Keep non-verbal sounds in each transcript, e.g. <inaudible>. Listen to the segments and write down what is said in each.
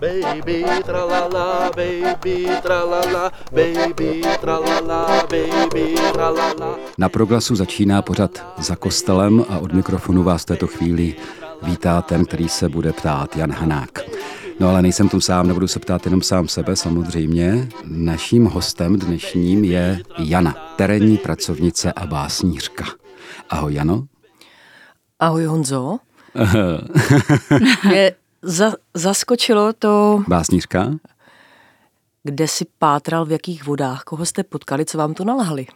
Baby tralala, baby tralala, baby tralala, baby tralala. Na proglasu začíná pořad za kostelem a od mikrofonu vás v této chvíli vítá ten, který se bude ptát, Jan Hanák. No ale nejsem tu sám, nebudu se ptát jenom sám sebe samozřejmě. Naším hostem dnešním je Jana, terénní pracovnice a básnířka. Ahoj Jano. Ahoj Honzo. <laughs> Mě za, zaskočilo to, Básnířka? kde si pátral, v jakých vodách, koho jste potkali, co vám to nalhali.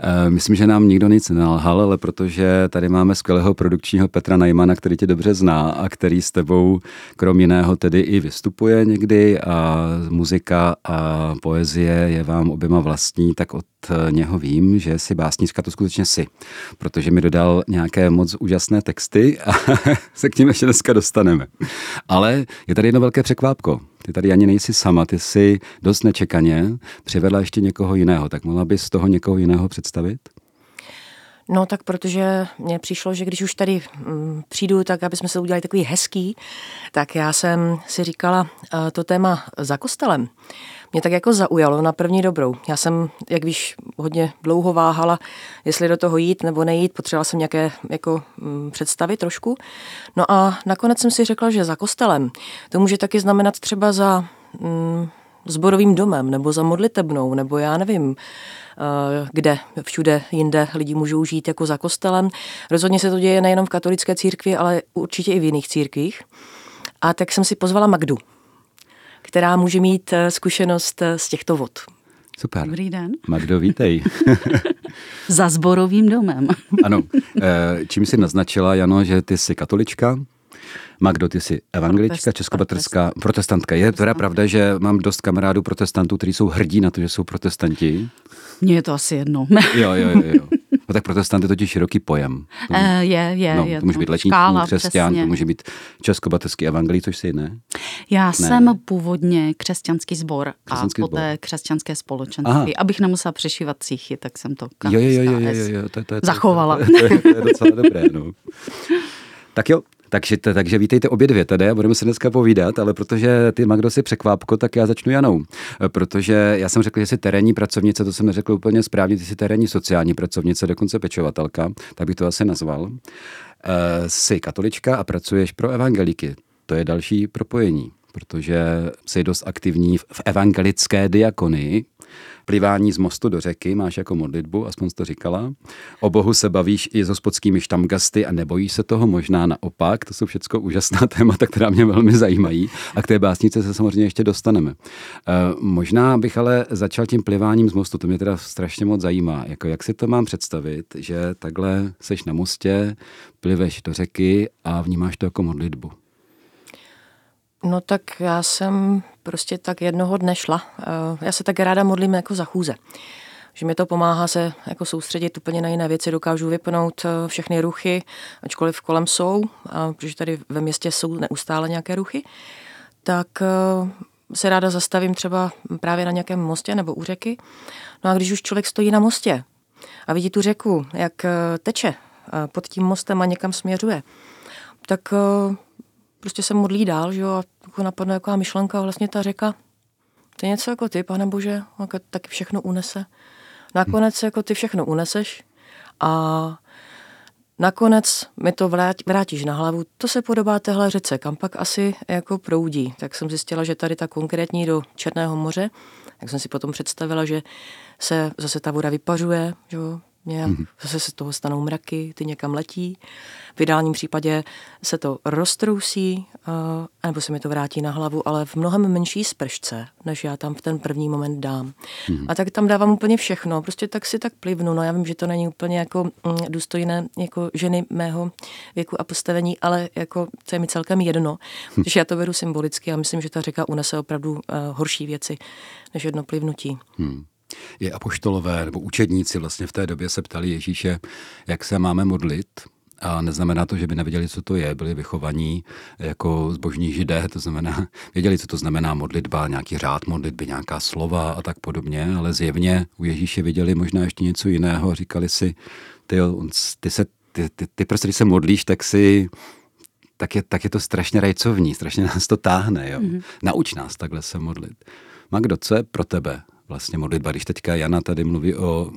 E, myslím, že nám nikdo nic nenalhal, ale protože tady máme skvělého produkčního Petra Najmana, který tě dobře zná a který s tebou krom jiného tedy i vystupuje někdy a muzika a poezie je vám oběma vlastní, tak od něho vím, že si básnířka to skutečně si, protože mi dodal nějaké moc úžasné texty a <laughs> se k ním ještě dneska dostaneme. Ale je tady jedno velké překvápko. Ty tady ani nejsi sama, ty jsi dost nečekaně přivedla ještě někoho jiného. Tak mohla bys toho někoho jiného představit? No tak protože mně přišlo, že když už tady mm, přijdu, tak aby jsme se udělali takový hezký, tak já jsem si říkala uh, to téma za kostelem. Mě tak jako zaujalo na první dobrou. Já jsem, jak víš, hodně dlouho váhala, jestli do toho jít nebo nejít, potřebovala jsem nějaké jako mm, představy trošku. No a nakonec jsem si řekla, že za kostelem to může taky znamenat třeba za mm, zborovým domem nebo za modlitebnou, nebo já nevím, eh, kde všude jinde lidi můžou žít jako za kostelem. Rozhodně se to děje nejenom v katolické církvi, ale určitě i v jiných církvích. A tak jsem si pozvala Magdu, která může mít eh, zkušenost eh, z těchto vod. Super. Dobrý den. Magdo, vítej. <laughs> Za zborovým domem. <laughs> ano. Čím jsi naznačila, Jano, že ty jsi katolička? Magdo, ty jsi evangelička, českobratrská protestantka. Je teda pravda, že mám dost kamarádů protestantů, kteří jsou hrdí na to, že jsou protestanti? Mně je to asi jedno. jo, jo, jo, jo. <laughs> No tak protestant je totiž široký pojem. To, uh, je, je. No, je to může být letní křesťan, to může být českobatecký evangelí, což si ne? Já ne. jsem původně křesťanský sbor křesťanský a poté zbor. křesťanské společenství. Aha. Abych nemusela přešívat cíchy, tak jsem to jo, jo, jo, jo, jo, jo, to, to, to, zachovala. To, to, to, to je docela dobré, no. Tak jo, takže, takže vítejte obě dvě tady, budeme se dneska povídat, ale protože ty Magdo si překvápko, tak já začnu Janou. Protože já jsem řekl, že jsi terénní pracovnice, to jsem neřekl úplně správně, ty jsi terénní sociální pracovnice, dokonce pečovatelka, tak bych to asi nazval. Uh, jsi katolička a pracuješ pro evangelíky. To je další propojení, protože jsi dost aktivní v evangelické diakonii, Plivání z mostu do řeky máš jako modlitbu, aspoň to říkala. O Bohu se bavíš i s hospodskými štamgasty a nebojíš se toho možná naopak. To jsou všechno úžasná <laughs> témata, která mě velmi zajímají a k té básnice se samozřejmě ještě dostaneme. E, možná bych ale začal tím pliváním z mostu, to mě teda strašně moc zajímá. Jako jak si to mám představit, že takhle seš na mostě, pliveš do řeky a vnímáš to jako modlitbu? No tak já jsem prostě tak jednoho dne šla. Eh, já se tak ráda modlím jako za chůze. Že mi to pomáhá se jako soustředit úplně na jiné věci, dokážu vypnout eh, všechny ruchy, ačkoliv kolem jsou, a protože tady ve městě jsou neustále nějaké ruchy, tak eh, se ráda zastavím třeba právě na nějakém mostě nebo u řeky. No a když už člověk stojí na mostě a vidí tu řeku, jak teče pod tím mostem a někam směřuje, tak prostě se modlí dál, že jo, a jako napadne jako myšlenka, vlastně ta řeka, to je něco jako ty, pane Bože, jako taky všechno unese. Nakonec jako ty všechno uneseš a nakonec mi to vrátíš na hlavu. To se podobá téhle řece, kam pak asi jako proudí. Tak jsem zjistila, že tady ta konkrétní do Černého moře, tak jsem si potom představila, že se zase ta voda vypařuje, že jo, nějak, mm-hmm. zase se z toho stanou mraky, ty někam letí. V ideálním případě se to roztrousí, uh, nebo se mi to vrátí na hlavu, ale v mnohem menší spršce, než já tam v ten první moment dám. Mm-hmm. A tak tam dávám úplně všechno, prostě tak si tak plivnu. No já vím, že to není úplně jako mm, důstojné jako ženy mého věku a postavení, ale jako to je mi celkem jedno, hm. protože já to beru symbolicky a myslím, že ta řeka unese opravdu uh, horší věci než jedno plivnutí. Hmm i apoštolové nebo učedníci vlastně v té době se ptali Ježíše, jak se máme modlit. A neznamená to, že by nevěděli, co to je. Byli vychovaní jako zbožní židé, to znamená, <laughs> věděli, co to znamená modlitba, nějaký řád modlitby, nějaká slova a tak podobně, ale zjevně u Ježíše viděli možná ještě něco jiného a říkali si, ty, ty, se, ty, ty, ty prostě, když se modlíš, tak si tak je, tak je to strašně rajcovní, strašně nás to táhne. Jo? Mm-hmm. Nauč nás takhle se modlit. Magdo, co je pro tebe vlastně modlitba? Když teďka Jana tady mluví o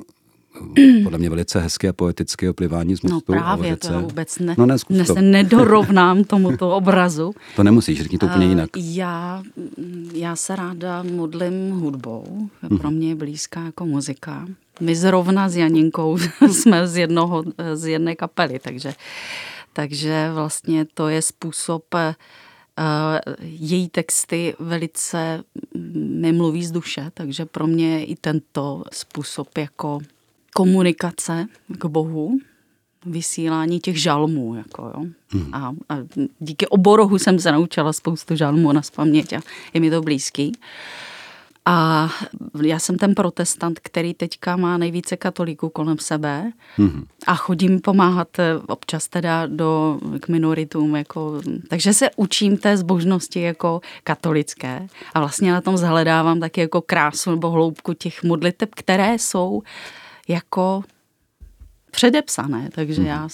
podle mě velice hezké a poetické oplivání z mostu. No právě, to vůbec ne, no, ne, ne se nedorovnám tomuto <laughs> obrazu. To nemusíš, řekni to úplně jinak. Já, já se ráda modlím hudbou, pro mhm. mě je blízká jako muzika. My zrovna s Janinkou <laughs> jsme z, jednoho, z jedné kapely, takže, takže vlastně to je způsob Uh, její texty velice mi mluví z duše, takže pro mě je i tento způsob jako komunikace k Bohu, vysílání těch žalmů. Jako, jo. Hmm. A, a díky oborohu jsem se naučila spoustu žalmů na spaměť a je mi to blízký. A já jsem ten protestant, který teďka má nejvíce katolíků kolem sebe hmm. a chodím pomáhat eh, občas teda do, k minoritům. Jako, takže se učím té zbožnosti jako katolické a vlastně na tom zhledávám taky jako krásu nebo hloubku těch modliteb, které jsou jako předepsané, takže já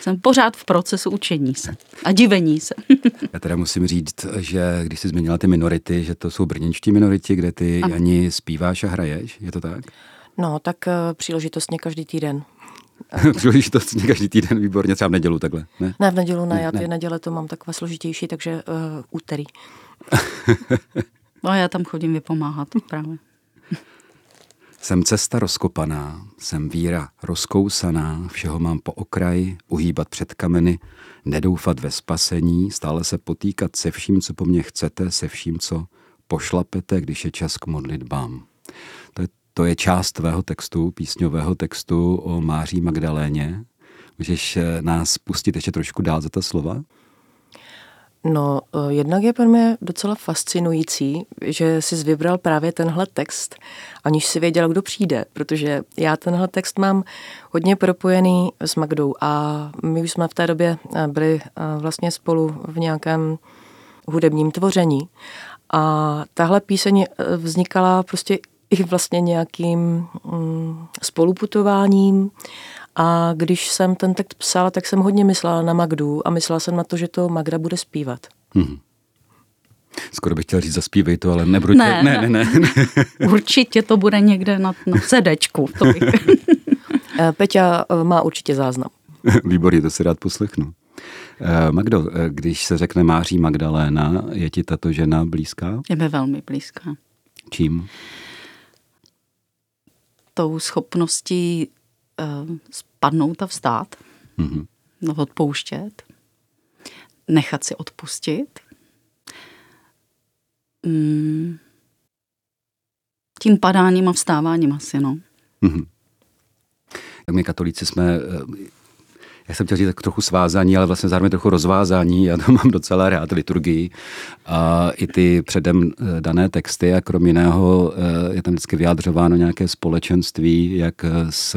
jsem pořád v procesu učení se a divení se. <laughs> Já teda musím říct, že když jsi změnila ty minority, že to jsou brněnští minority, kde ty a. ani zpíváš a hraješ, je to tak? No, tak uh, příležitostně každý týden. <laughs> příležitostně každý týden, výborně, třeba v nedělu takhle, ne? Ne, v nedělu ne, ne já ty ne. neděle to mám takové složitější, takže uh, úterý. <laughs> no já tam chodím vypomáhat právě. Jsem cesta rozkopaná, jsem víra rozkousaná, všeho mám po okraji, uhýbat před kameny, nedoufat ve spasení, stále se potýkat se vším, co po mně chcete, se vším, co pošlapete, když je čas k modlitbám. To je, to je část tvého textu, písňového textu o Máří Magdaléně. Můžeš eh, nás pustit ještě trošku dál za ta slova? No, eh, jednak je pro mě docela fascinující, že jsi vybral právě tenhle text, aniž si věděl, kdo přijde, protože já tenhle text mám hodně propojený s Magdou a my už jsme v té době eh, byli eh, vlastně spolu v nějakém hudebním tvoření a tahle píseň vznikala prostě i vlastně nějakým mm, spoluputováním a když jsem ten text psala, tak jsem hodně myslela na Magdu a myslela jsem na to, že to Magda bude zpívat. Hmm. Skoro bych chtěl říct, zaspívej to, ale nebudu ne, ne, ne, ne, ne. <laughs> Určitě to bude někde na, na sedečku. To bych... <laughs> Eh, Peťa eh, má určitě záznam. <laughs> Výborně, to si rád poslechnu. Eh, Magdo, když se řekne Máří Magdaléna, je ti tato žena blízká? Je mi velmi blízká. Čím? Tou schopností spadnout a vstát, mm-hmm. odpouštět, nechat si odpustit. Mm, tím padáním a vstáváním asi, no. Mm-hmm. My katolíci jsme, eh, já jsem chtěl říct tak trochu svázání, ale vlastně zároveň trochu rozvázání. Já to <laughs> mám docela rád, liturgii. A i ty předem eh, dané texty a krom jiného je tam vždycky vyjádřováno nějaké společenství, jak s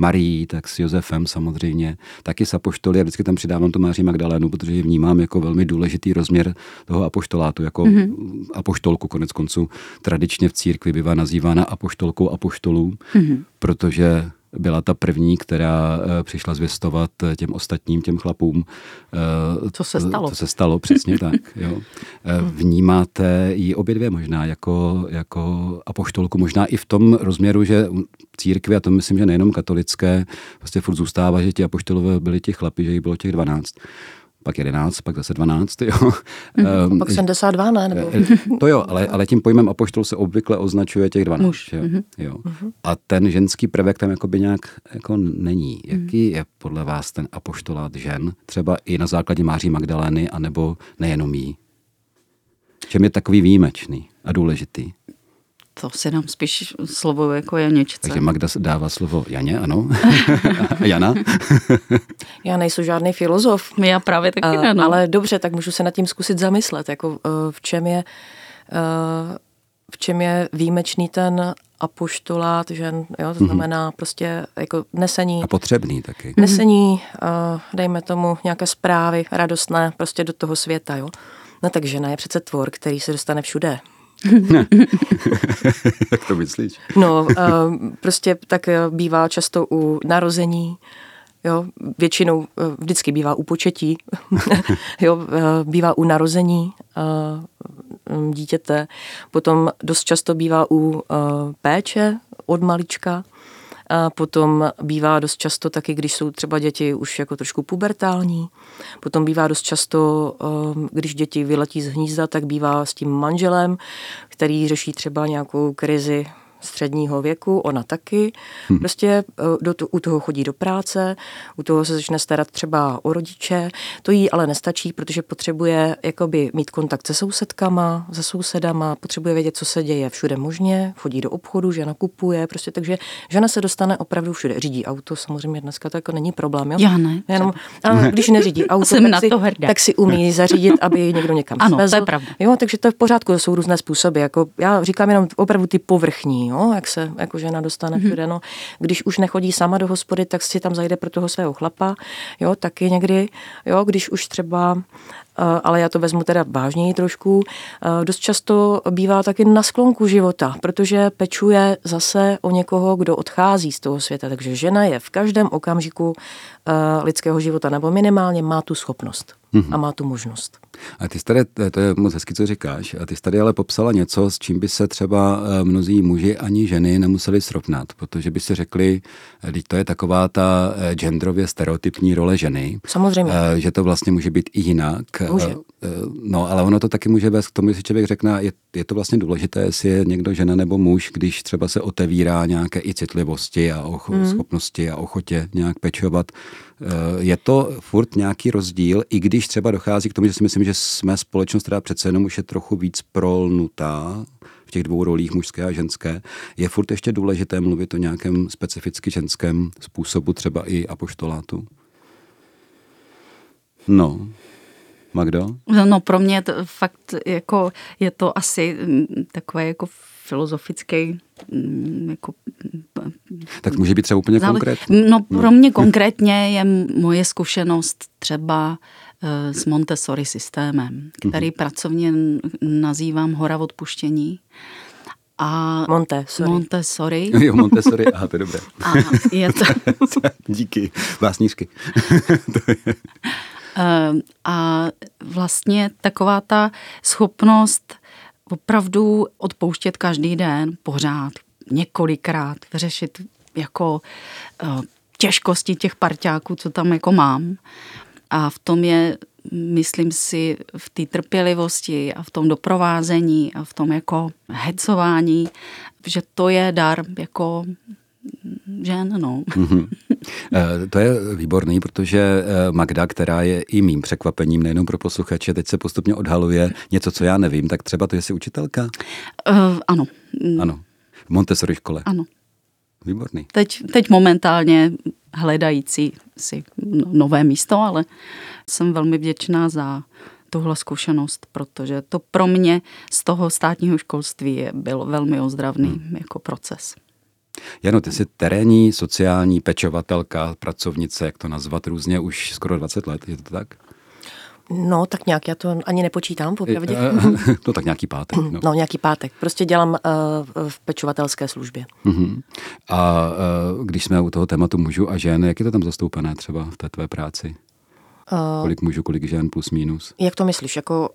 Marií, tak s Josefem samozřejmě, taky s apoštoly. Já vždycky tam přidávám tu Máří Magdalénu, protože ji vnímám jako velmi důležitý rozměr toho apoštolátu, jako mm-hmm. apoštolku konec konců. Tradičně v církvi bývá nazývána apoštolkou apoštolů, mm-hmm. protože byla ta první, která eh, přišla zvěstovat eh, těm ostatním, těm chlapům. Eh, co se stalo. Co se stalo, přesně <laughs> tak. Jo. Vnímáte ji obě dvě možná jako, jako apoštolku, možná i v tom rozměru, že církvi, a to myslím, že nejenom katolické, vlastně furt zůstává, že ti apoštolové byli ti chlapi, že jich bylo těch 12 pak 11, pak zase 12, jo. Mm, um, pak 72, ne? Nebo? Eh, to jo, ale, ale tím pojmem apoštol se obvykle označuje těch 12. Muž. Jo? Mm-hmm. jo. Mm-hmm. A ten ženský prvek tam jakoby nějak jako není. Jaký mm-hmm. je podle vás ten apoštolát žen? Třeba i na základě Máří Magdalény, anebo nejenom jí? Čem je takový výjimečný a důležitý? To si dám spíš slovo jako Janičce. Takže Magda dává slovo Janě, ano. <laughs> Jana? <laughs> Já nejsou žádný filozof. Já právě taky uh, ne, no. Ale dobře, tak můžu se nad tím zkusit zamyslet, jako uh, v čem je uh, v čem je výjimečný ten apoštolát žen, jo, to mhm. znamená mm-hmm. prostě jako nesení. A potřebný taky. Nesení, uh, dejme tomu, nějaké zprávy radostné prostě do toho světa, jo. No tak žena je přece tvor, který se dostane všude Jak <laughs> to myslíš? No, uh, prostě tak eh, bývá často u narození, jo, většinou uh, vždycky bývá u početí, <laughs> jo, bývá u narození uh, dítěte, potom dost často bývá u péče od malička, a potom bývá dost často taky, když jsou třeba děti už jako trošku pubertální. Potom bývá dost často, když děti vyletí z hnízda, tak bývá s tím manželem, který řeší třeba nějakou krizi středního věku, ona taky. Hmm. Prostě eh, do, u toho chodí do práce, u toho se začne starat třeba o rodiče. To jí ale nestačí, protože potřebuje jakoby mít kontakt se sousedkama, se sousedama, potřebuje vědět, co se děje všude možně, chodí do obchodu, že nakupuje, prostě takže žena se dostane opravdu všude. Řídí auto, samozřejmě dneska to jako není problém. Jo? Já ne. Jenom, ale když neřídí <laughs> auto, Jsem tak, na si, to hrdá. tak si umí zařídit, aby někdo někam Ano, to je svezl. pravda. Jo, takže to je v pořádku, to jsou různé způsoby. Jako, já říkám jenom opravdu ty povrchní, jo, jak se jako žena dostane mm-hmm. všude. No. Když už nechodí sama do hospody, tak si tam zajde pro toho svého chlapa, jo, taky někdy, jo, když už třeba eh, ale já to vezmu teda vážněji trošku, eh, dost často bývá taky na sklonku života, protože pečuje zase o někoho, kdo odchází z toho světa. Takže žena je v každém okamžiku eh, lidského života, nebo minimálně má tu schopnost a má tu možnost. A ty jsi tady, to je moc hezky, co říkáš, a ty jsi tady ale popsala něco, s čím by se třeba eh, mnozí muži ani ženy nemuseli srovnat, protože by si řekli, teď to je taková ta eh, genderově stereotypní role ženy. Samozřejmě. Že to vlastně může být i jinak. Může. No, ale ono to taky může vést k tomu, že člověk řekne, je, je to vlastně důležité, jestli je někdo žena nebo muž, když třeba se otevírá nějaké i citlivosti a ocho, mm. schopnosti a ochotě nějak pečovat. Je to furt nějaký rozdíl, i když třeba dochází k tomu, že si myslím, že jsme společnost, která přece jenom už je trochu víc prolnutá v těch dvou rolích mužské a ženské, je furt ještě důležité mluvit o nějakém specificky ženském způsobu, třeba i apoštolátu. No, Magdo? No, no pro mě to fakt jako je to asi mm, takové jako filozofický mm, jako Tak může být třeba úplně konkrétní. No pro mě <laughs> konkrétně je moje zkušenost třeba s Montessori systémem, který Mhm. pracovně nazývám hora odpuštění. A Monte, sorry. Montessori. <laughs> Jo, Montessori, aha, to je dobré. <laughs> A je to, <laughs> Díky, básnířky. Eh, A vlastně taková ta schopnost opravdu odpouštět každý den pořád, několikrát, řešit jako eh, těžkosti těch parťáků, co tam jako mám. A v tom je, myslím si, v té trpělivosti a v tom doprovázení a v tom jako hecování, že to je dar jako žen, no. Eh, To je výborný, protože eh, Magda, která je i mým překvapením, nejenom pro posluchače, teď se postupně odhaluje něco, co já nevím, tak třeba to je si učitelka? Uh, ano, Ano. V Montessori škole. ano. Výborný. Teď, teď momentálně hledající si no- nové místo, ale jsem velmi vděčná za tuhle zkušenost, protože to pro mě z toho státního školství byl velmi ozdravný hmm. jako proces. Jano, ty jsi terénní, sociální pečovatelka, pracovnice, jak to nazvat různě, už skoro 20 let, je to tak? No, tak nějak, já to ani nepočítám, popravdě. Eh, <laughs> No tak nějaký pátek. No. No, nějaký pátek. Prostě dělám uh, v pečovatelské službě. Mhm. A eh, když jsme u toho tématu mužů a žen, jak je to tam zastoupené třeba v té tvé práci? Uh, Kolik mužů, kolik žen, plus minus? jak to myslíš? Jako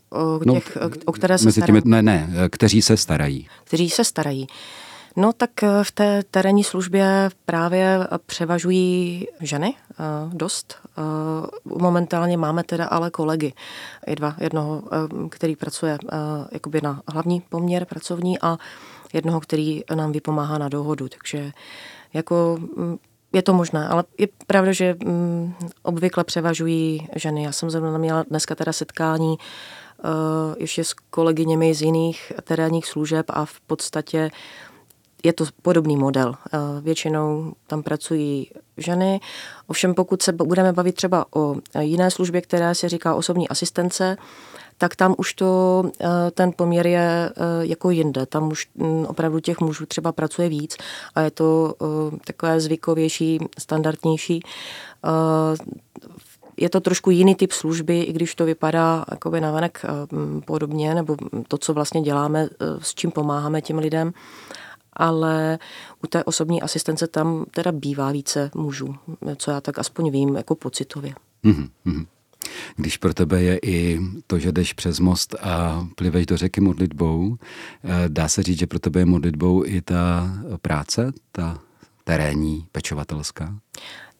uh, těch, no, o které se těmi, ne, ne, eh, kteří se starají. kteří se starají? No tak eh, v té terénní službě právě převažují ženy eh, dost. Eh, Momentálně máme teda ale kolegy. I dva, jednoho, eh, který pracuje eh, jakoby na hlavní poměr pracovní a jednoho, který nám vypomáhá na dohodu. Takže jako mm, je to možné, ale je pravda, že mm, obvykle převažují ženy. Já jsem zrovna měla dneska teda setkání ještě s kolegyněmi z jiných terénních služeb a v podstatě je to podobný model. Uh, většinou tam pracují ženy, ovšem pokud se budeme bavit třeba o jiné službě, která se říká osobní asistence, tak tam už to, eh, ten poměr je eh, jako jinde. Tam už mm, opravdu těch mužů třeba pracuje víc a je to eh, takové zvykovější, standardnější. Eh, je to trošku jiný typ služby, i když to vypadá jakoby navenek podobně, nebo to, co vlastně děláme, s čím pomáháme těm lidem ale u té osobní asistence tam teda bývá více mužů, co já tak aspoň vím, jako pocitově. Mm-hmm. Když pro tebe je i to, že jdeš přes most a pliveš do řeky modlitbou, eh, dá se říct, že pro tebe je modlitbou i ta práce, ta terénní, pečovatelská?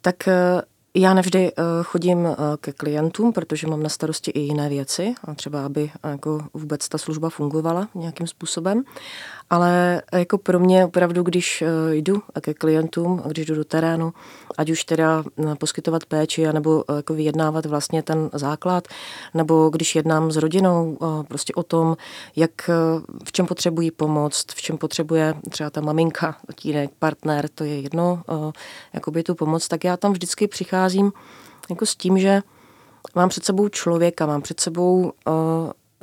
Tak eh, já nevždy eh, chodím ke klientům, protože mám na starosti i jiné věci, a třeba aby jako vůbec ta služba fungovala nějakým způsobem. Ale jako pro mě opravdu, když eh, jdu ke klientům, když jdu do terénu, ať už teda poskytovat péči, nebo jako vyjednávat vlastně ten základ, nebo když jednám s rodinou prostě o tom, jak v čem potřebují pomoc, v čem potřebuje třeba ta maminka, tatínek, partner, to je jedno, jakoby tu pomoc, tak já tam vždycky přicházím jako s tím, že mám před sebou člověka, mám před sebou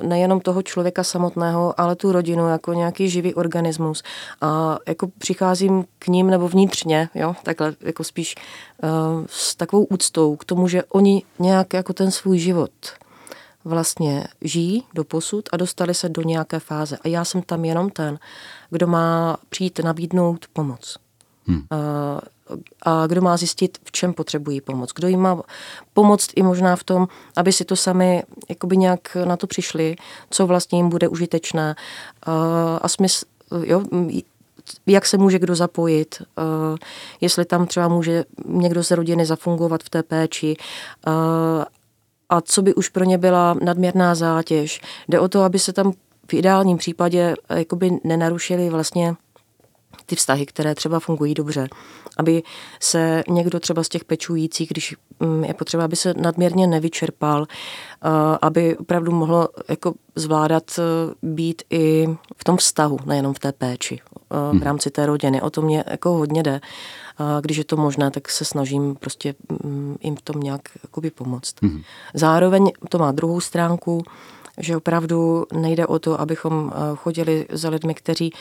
nejenom toho člověka samotného, ale tu rodinu jako nějaký živý organismus. A jako přicházím k ním nebo vnitřně, jo, takhle jako spíš uh, s takovou úctou k tomu, že oni nějak jako ten svůj život vlastně žijí do posud a dostali se do nějaké fáze. A já jsem tam jenom ten, kdo má přijít nabídnout pomoc. Hmm. Uh, a kdo má zjistit, v čem potřebují pomoc. Kdo jim má pomoct i možná v tom, aby si to sami jakoby nějak na to přišli, co vlastně jim bude užitečné a smysl, jo, jak se může kdo zapojit, jestli tam třeba může někdo z rodiny zafungovat v té péči a co by už pro ně byla nadměrná zátěž. Jde o to, aby se tam v ideálním případě jakoby nenarušili vlastně ty vztahy, které třeba fungují dobře. Aby se někdo třeba z těch pečujících, když mm, je potřeba, aby se nadměrně nevyčerpal, aby opravdu mohlo jako zvládat e, být i v tom vztahu, nejenom v té péči, e, v hmm. rámci té rodiny. O to mě jako hodně jde. Když je to možné, tak se snažím prostě mm, jim v tom nějak jakoby pomoct. Hmm. Zároveň to má druhou stránku, že opravdu nejde o to, abychom chodili za lidmi, kteří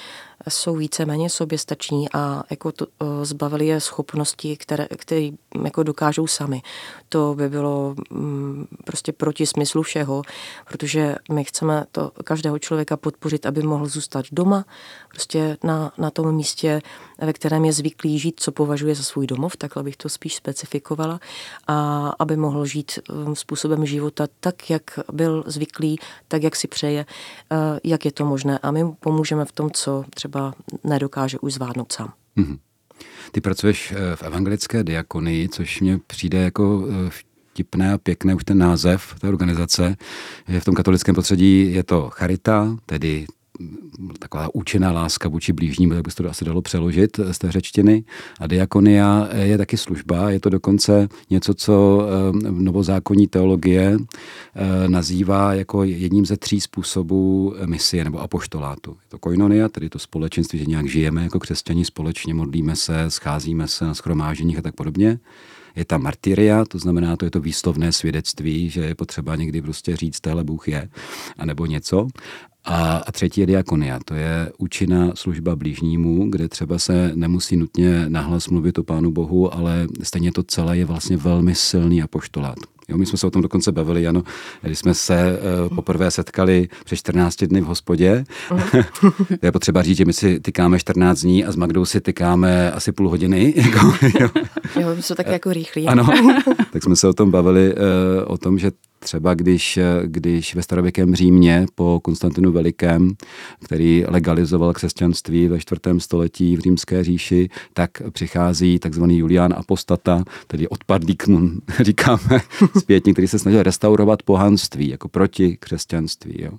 jsou víceméně soběstační a jako to, zbavili je schopnosti, které, které jako dokážou sami. To by bylo mm, prostě proti smyslu všeho, protože my chceme to každého člověka podpořit, aby mohl zůstat doma, prostě na, na tom místě, ve kterém je zvyklý žít, co považuje za svůj domov, takhle bych to spíš specifikovala, a aby mohl žít um, způsobem života tak, jak byl zvyklý, tak, jak si přeje, jak je to možné. A my pomůžeme v tom, co třeba třeba nedokáže už zvládnout sám. Mm-hmm. Ty pracuješ eh, v evangelické diakonii, což mě přijde jako eh, vtipné a pěkné už ten název té organizace, v tom katolickém prostředí je to charita, tedy taková účinná láska vůči blížním, tak by se to asi dalo přeložit z té řečtiny. A diakonia je taky služba, je to dokonce něco, co eh, novozákonní teologie eh, nazývá jako jedním ze tří způsobů misie nebo apoštolátu. Je to koinonia, tedy to společenství, že nějak žijeme jako křesťani společně, modlíme se, scházíme se na schromáženích a tak podobně je ta martyria, to znamená, to je to výslovné svědectví, že je potřeba někdy prostě říct, téhle Bůh je, anebo něco. A, a třetí je diakonia, to je účinná služba blížnímu, kde třeba se nemusí nutně nahlas mluvit o Pánu Bohu, ale stejně to celé je vlastně velmi silný apoštolát. Jo, my jsme se o tom dokonce bavili, ano, když jsme se uh, poprvé setkali před 14 dny v hospodě. <laughs> Uh-huh. je potřeba říct, že my si tykáme 14 dní a s Magdou si tykáme asi půl hodiny. <laughs> Jako, jo. jo, jsou taky jako rychlí. Ano, tak jsme se o tom bavili, uh, o tom, že třeba když, když ve starověkém Římě po Konstantinu Velikém, který legalizoval křesťanství ve čtvrtém století v římské říši, tak přichází takzvaný Julián Apostata, tedy odpadlík, <laughs> říkáme <laughs> zpětně, který se snažil restaurovat pohanství, jako proti křesťanství. Jo.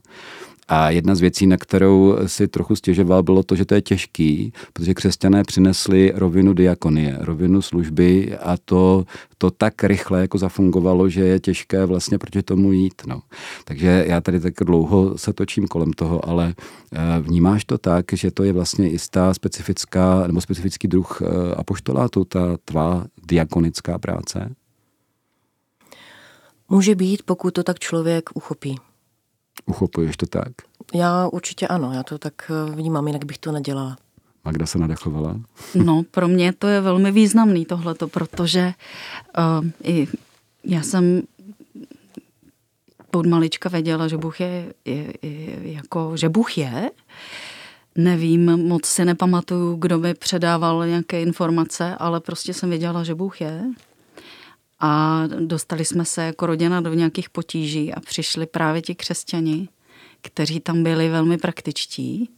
A jedna z věcí, na kterou si trochu stěžoval, bylo to, že to je těžký, protože křesťané přinesli rovinu diakonie, rovinu služby a to, to tak rychle jako zafungovalo, že je těžké vlastně proti tomu jít. No. Takže já tady tak dlouho se točím kolem toho, ale eh, vnímáš to tak, že to je vlastně jistá specifická nebo specifický druh eh, apoštolátu, ta tvá diakonická práce? Může být, pokud to tak člověk uchopí. Uchopuješ to tak? Já určitě ano, já to tak eh, vnímám, jinak bych to nedělala. Magda se nadechovala? No, pro mě to je velmi významný tohleto, protože uh, i Já jsem od malička věděla, že Bůh je, je, je jako, že Bůh je. Nevím, moc si nepamatuju, kdo mi předával nějaké informace, ale prostě jsem věděla, že Bůh je. A dostali jsme se jako rodina do nějakých potíží a přišli právě ti křesťani, kteří tam byli velmi praktičtí.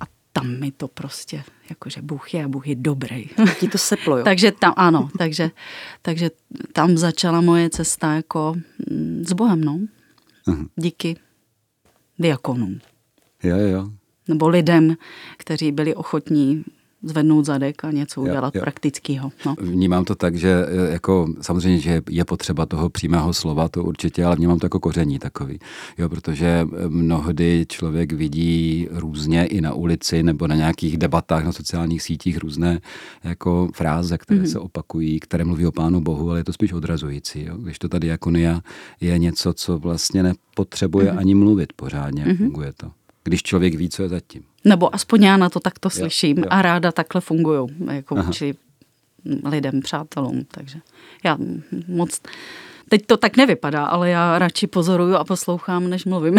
A tam mi to prostě, jakože Bůh je a Bůh je dobrý. Ti to seplo, jo? <laughs> takže tam, ano, takže, takže tam začala moje cesta jako mm, s Bohem, no. Mhm. Díky diakonům. Jo, jo, jo. Nebo lidem, kteří byli ochotní zvednout zadek a něco udělat praktického. No. Vnímám to tak, že e, jako samozřejmě, že je potřeba toho přímého slova, to určitě, ale vnímám to jako koření takový. Jo, protože e, mnohdy člověk vidí různě i na ulici nebo na nějakých debatách na sociálních sítích různé jako fráze, které mm-hmm. se opakují, které mluví o Pánu Bohu, ale je to spíš odrazující. Jo? Když to tady diakonia je něco, co vlastně nepotřebuje mm-hmm. ani mluvit pořádně, mm-hmm. funguje to. Když člověk ví, co je zatím. Nebo aspoň já na to takto slyším jo. a ráda takhle fungují, jako vůči lidem, přátelům. Takže já moc... Teď to tak nevypadá, ale já radši pozoruju a poslouchám, než mluvím.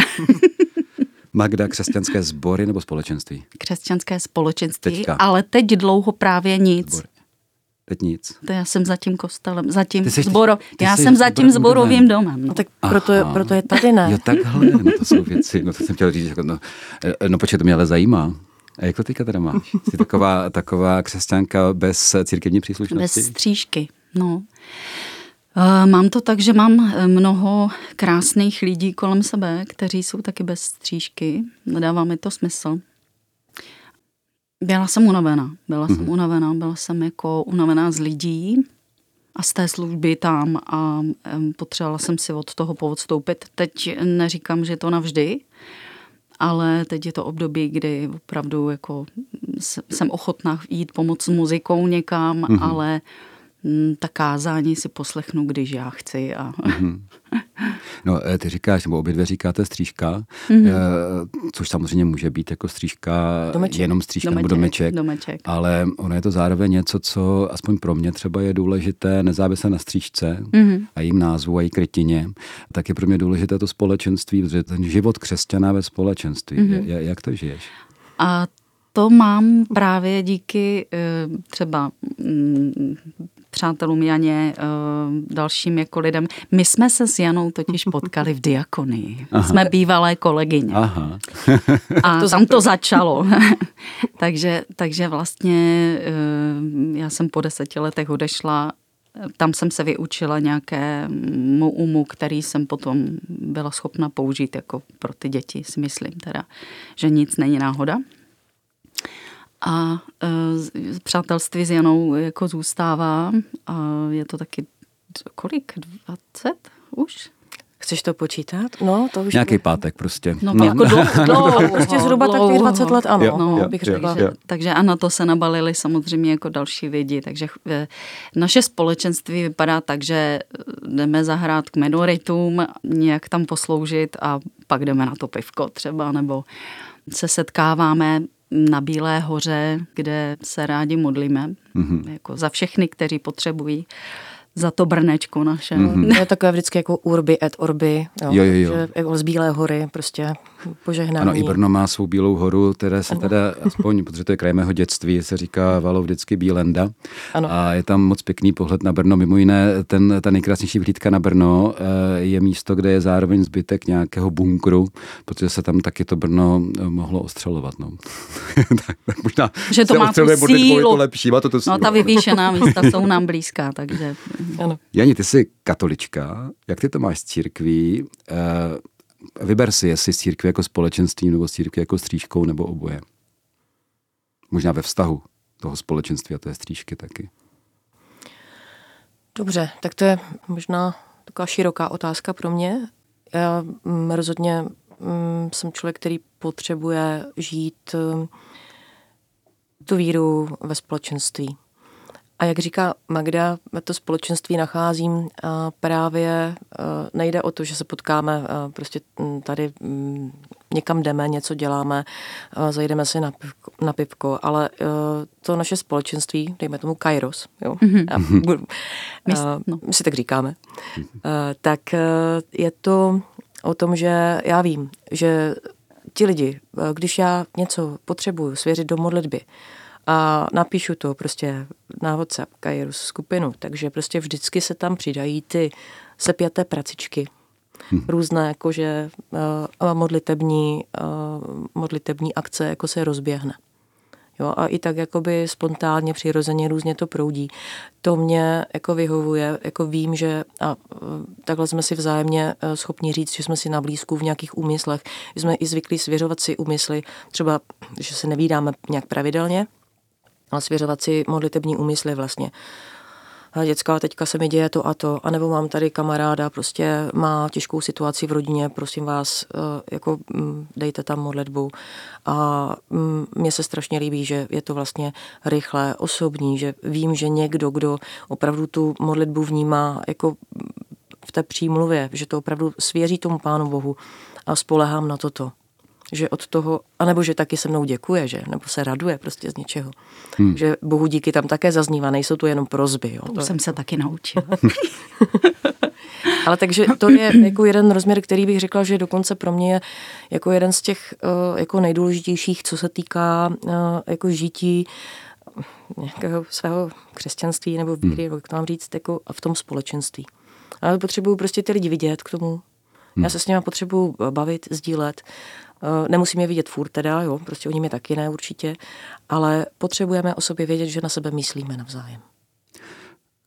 <laughs> Magda, křesťanské sbory nebo společenství? Křesťanské společenství, Teďka. ale teď dlouho právě nic. Sbory. Teď nic. To já jsem za tím kostelem, za tím jsi- zboro, ty já jsi jsem za tím zborovým domem. domem. No. No tak proto, je, proto je tady, ne? Jo, takhle, no to jsou věci, no to jsem chtěl říct, jako, no, eh, no počkej, to mě ale zajímá. A jak to teďka teda máš? Jsi taková, taková křesťanka bez církevní příslušnosti? Bez střížky, no. Eh, Mám to tak, že mám eh, mnoho krásných lidí kolem sebe, kteří jsou taky bez střížky. Dává mi to smysl. Byla jsem unavená. Byla Mhm. jsem unavená. Byla jsem jako unavená z lidí a z té služby tam a potřebovala jsem si od toho poodstoupit. Teď neříkám, že to navždy, ale teď je to období, kdy opravdu jako jsem ochotná jít pomoct s muzikou někam, mm-hmm. ale mm, ta kázání si poslechnu, když já chci. A... Mm-hmm. No, eh, ty říkáš, nebo obě dvě říkáte střížka, mm-hmm. což samozřejmě může být jako střížka, Domeček. jenom střížka nebo domeček, domeček. ale ono je to zároveň něco, co aspoň pro mě třeba je důležité, nezávisle na střížce mm-hmm. a jejím názvu a její krytině, tak je pro mě důležité to společenství, protože ten život křesťana ve společenství. Mm-hmm. Je, jak to žiješ? A to mám právě díky eh, třeba mm, přátelům Janě, eh, dalším jako lidem. My jsme se s Janou totiž potkali v diakonii. Jsme bývalé kolegyně. Aha. A to tam to začalo. <laughs> takže, takže vlastně eh, já jsem po deseti letech odešla tam jsem se vyučila nějakému umu, který jsem potom byla schopna použít jako pro ty děti, si myslím teda, že nic není náhoda. A e, přátelství s Janou jako zůstává a je to taky kolik? 20 už? Chceš to počítat? No, to už... Nějaký pátek prostě. No, Jako dlouho, <laughs> dlouho, prostě zhruba tak těch 20 let, ano, Jo, no, jo, bych jo, řekla. jo. Takže, takže a na to se nabalili samozřejmě jako další lidi. Takže eh, naše společenství vypadá tak, že eh, jdeme zahrát k minoritům, nějak tam posloužit a pak jdeme na to pivko třeba, nebo se setkáváme na Bílé hoře, kde se rádi modlíme, mm-hmm. jako za všechny, kteří potřebují za to brnečko naše. Mm-hmm. Je takové vždycky jako urby et orby, jo, Jo, jo, jo. Že jako z Bílé hory, prostě požehnání. Ano, i Brno má svou bílou horu, které se teda, <laughs> aspoň, protože to je kraj mého dětství, se říká Valo vždycky Bílenda. Ano. A je tam moc pěkný pohled na Brno. Mimo jiné, ten, ta nejkrásnější vhlídka na Brno eh, je místo, kde je zároveň zbytek nějakého bunkru, protože se tam taky to Brno eh, mohlo ostřelovat. No. <laughs> tak, tak možná Že to se má tu je to sílu. lepší, má to tu sílu. No ta vyvýšená místa jsou nám blízká, takže <laughs> Ano. Jani, ty jsi katolička, jak ty to máš s církví? Eh, Vyber si, jestli s církví jako společenstvím nebo s církví jako střížkou nebo oboje. Možná ve vztahu toho společenství a té střížky taky. Dobře, tak to je možná taková široká otázka pro mě. Já mm, rozhodně mm, jsem člověk, který potřebuje žít mm, tu víru ve společenství. A jak říká Magda, to společenství nacházím a právě a nejde o to, že se potkáme a prostě tady někam jdeme, něco děláme, a zajdeme si na pivko, na pivko ale eh, to naše společenství, dejme tomu Kairos, jo, já budu, My- a no. my si tak říkáme, tak uh, je to o tom, že já vím, že ti lidi, když já něco potřebuju svěřit do modlitby a napíšu to prostě na WhatsApp, Kairos skupinu, takže prostě vždycky se tam přidají ty sepjaté pracičky, hmm. různé jakože uh, modlitební, uh, modlitební akce jako se rozběhne. Jo, a i tak jakoby spontánně, přirozeně různě to proudí. To mě jako vyhovuje, jako vím, že a takhle jsme si vzájemně schopni říct, že jsme si na blízku v nějakých úmyslech, že jsme i zvyklí svěřovat si úmysly, třeba, že se nevídáme nějak pravidelně, ale svěřovat si modlitební úmysly vlastně dětská, teďka se mi děje to a to, anebo mám tady kamaráda, prostě má těžkou situaci v rodině, prosím vás, eh, jako mm, dejte tam modlitbu. A mm, mně se strašně líbí, že je to vlastně rychlé, osobní, že vím, že někdo, kdo opravdu tu modlitbu vnímá jako v té přímluvě, že to opravdu svěří tomu Pánu Bohu a spolehám na toto že od toho, anebo že taky se mnou děkuje, že, nebo se raduje prostě z něčeho. Hmm. Že bohu díky tam také zaznívá, nejsou to jenom prozby. Jo. To, to jsem se taky naučila. <laughs> <laughs> Ale takže to je jako jeden rozměr, který bych řekla, že dokonce pro mě je jako jeden z těch uh, jako nejdůležitějších, co se týká uh, jako žití nějakého svého křesťanství nebo víry, hmm. jak to mám říct, jako v tom společenství. Ale potřebuju prostě ty lidi vidět k tomu. Hmm. Já se s nimi potřebuju bavit, sdílet. Eh, nemusíme je vidět furt teda, jo, prostě oni mě taky ne určitě, ale potřebujeme o sobě vědět, že na sebe myslíme navzájem.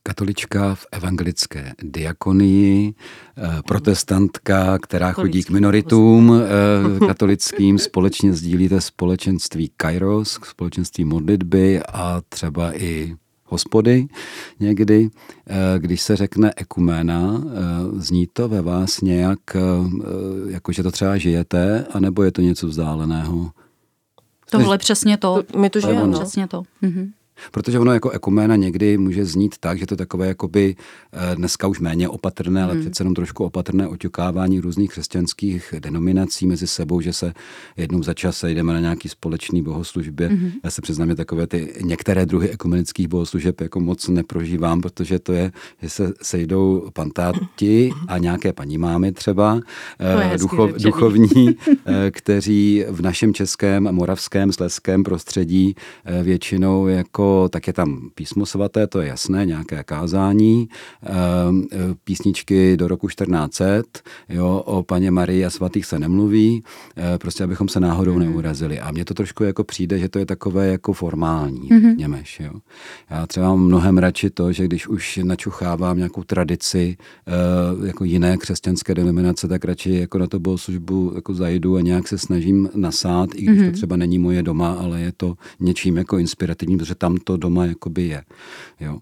Katolička v evangelické diakonii, eh, protestantka, která chodí k minoritům eh, katolickým, společně sdílíte společenství Kairos, společenství modlitby a třeba i hospody někdy, eh, když se řekne ekuména, eh, zní to ve vás nějak, eh, jako že to třeba žijete, anebo je to něco vzdáleného? Tohle přesně to. to my to žijeme. No. Přesně to. Mhm. Protože ono jako ekuména někdy může znít tak, že to takové jakoby eh, dneska už méně opatrné, ale hmm. přece jenom trošku opatrné oťukávání různých křesťanských denominací mezi sebou, že se jednou za čas sejdeme na nějaký společný bohoslužbě. Hmm. Já se přiznám, že takové ty některé druhy ekumenických bohoslužeb jako moc neprožívám, protože to je, že se sejdou pantáti a nějaké paní mámy třeba, eh, duchov, duchovní, eh, kteří v našem českém a moravském, sleském prostředí většinou jako tak je tam písmo svaté, to je jasné, nějaké kázání, ehm, e, písničky do roku 1400, jo, o paně Marii a svatých se nemluví, e, prostě abychom se náhodou mm. neurazili. A mně to trošku jako přijde, že to je takové jako formální, mm-hmm. Němeš, jo. Já třeba mám mnohem radši to, že když už načuchávám nějakou tradici e, jako jiné křesťanské denominace, tak radši jako na to bohoslužbu jako zajdu a nějak se snažím nasát, i když mm-hmm. to mhm. třeba není moje doma, ale je to něčím jako inspirativní, protože tam to doma jakoby je. Jo.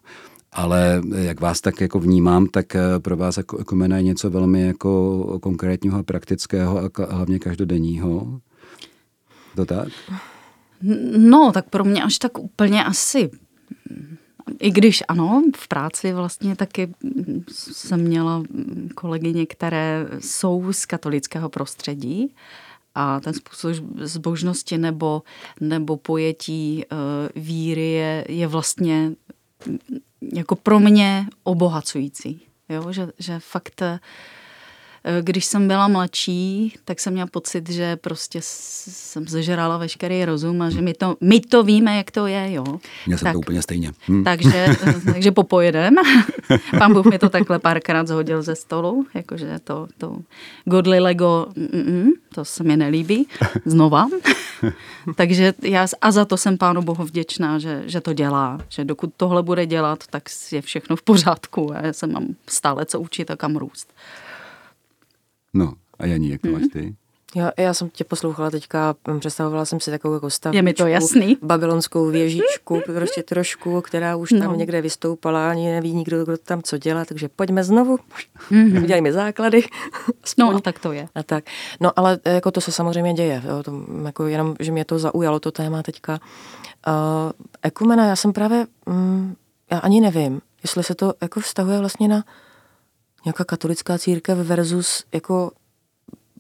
Ale jak vás tak jako vnímám, tak eh, pro vás jako ekumena je něco velmi jako konkrétního a praktického a hlavně každodenního. To tak? No, tak pro mě až tak úplně asi i když ano, v práci vlastně taky jsem měla kolegyně, které jsou z katolického prostředí a ten způsob zbožnosti nebo, nebo pojetí uh, víry je, je vlastně jako pro mě obohacující. Jo? Že, že fakt Eh, když jsem byla mladší, tak jsem měla pocit, že prostě jsem zežrala veškerý rozum a že my to, my to víme, jak to je, jo. Měl jsem to úplně stejně. Hm. <laughs> Takže, takže popojedem. <laughs> Pán Bůh mi to takhle párkrát zhodil ze stolu, jakože to, to godly Lego, mm, to se mi nelíbí, <laughs> znova. takže já a za to jsem Pánu Bohu vděčná, že, že to dělá, že dokud tohle bude dělat, tak je všechno v pořádku a já se mám stále co učit a kam růst. No, a Janí, jak to máš ty? Já, já jsem tě poslouchala teďka, představovala jsem si takovou jako stav. Je mi to jasný. Babylonskou věžičku, prostě trošku, která už tam no. někde vystoupala, ani neví nikdo, kdo tam co dělá, takže pojďme znovu, mm-hmm. udělejme základy. <laughs> No a tak to je. A tak. No ale e, jako to se samozřejmě děje, jo, to, jako jenom, že mě to zaujalo, to téma teďka. Uh, ekumena, já jsem právě, mm, já ani nevím, jestli se to jako vztahuje vlastně na nějaká katolická církev versus jako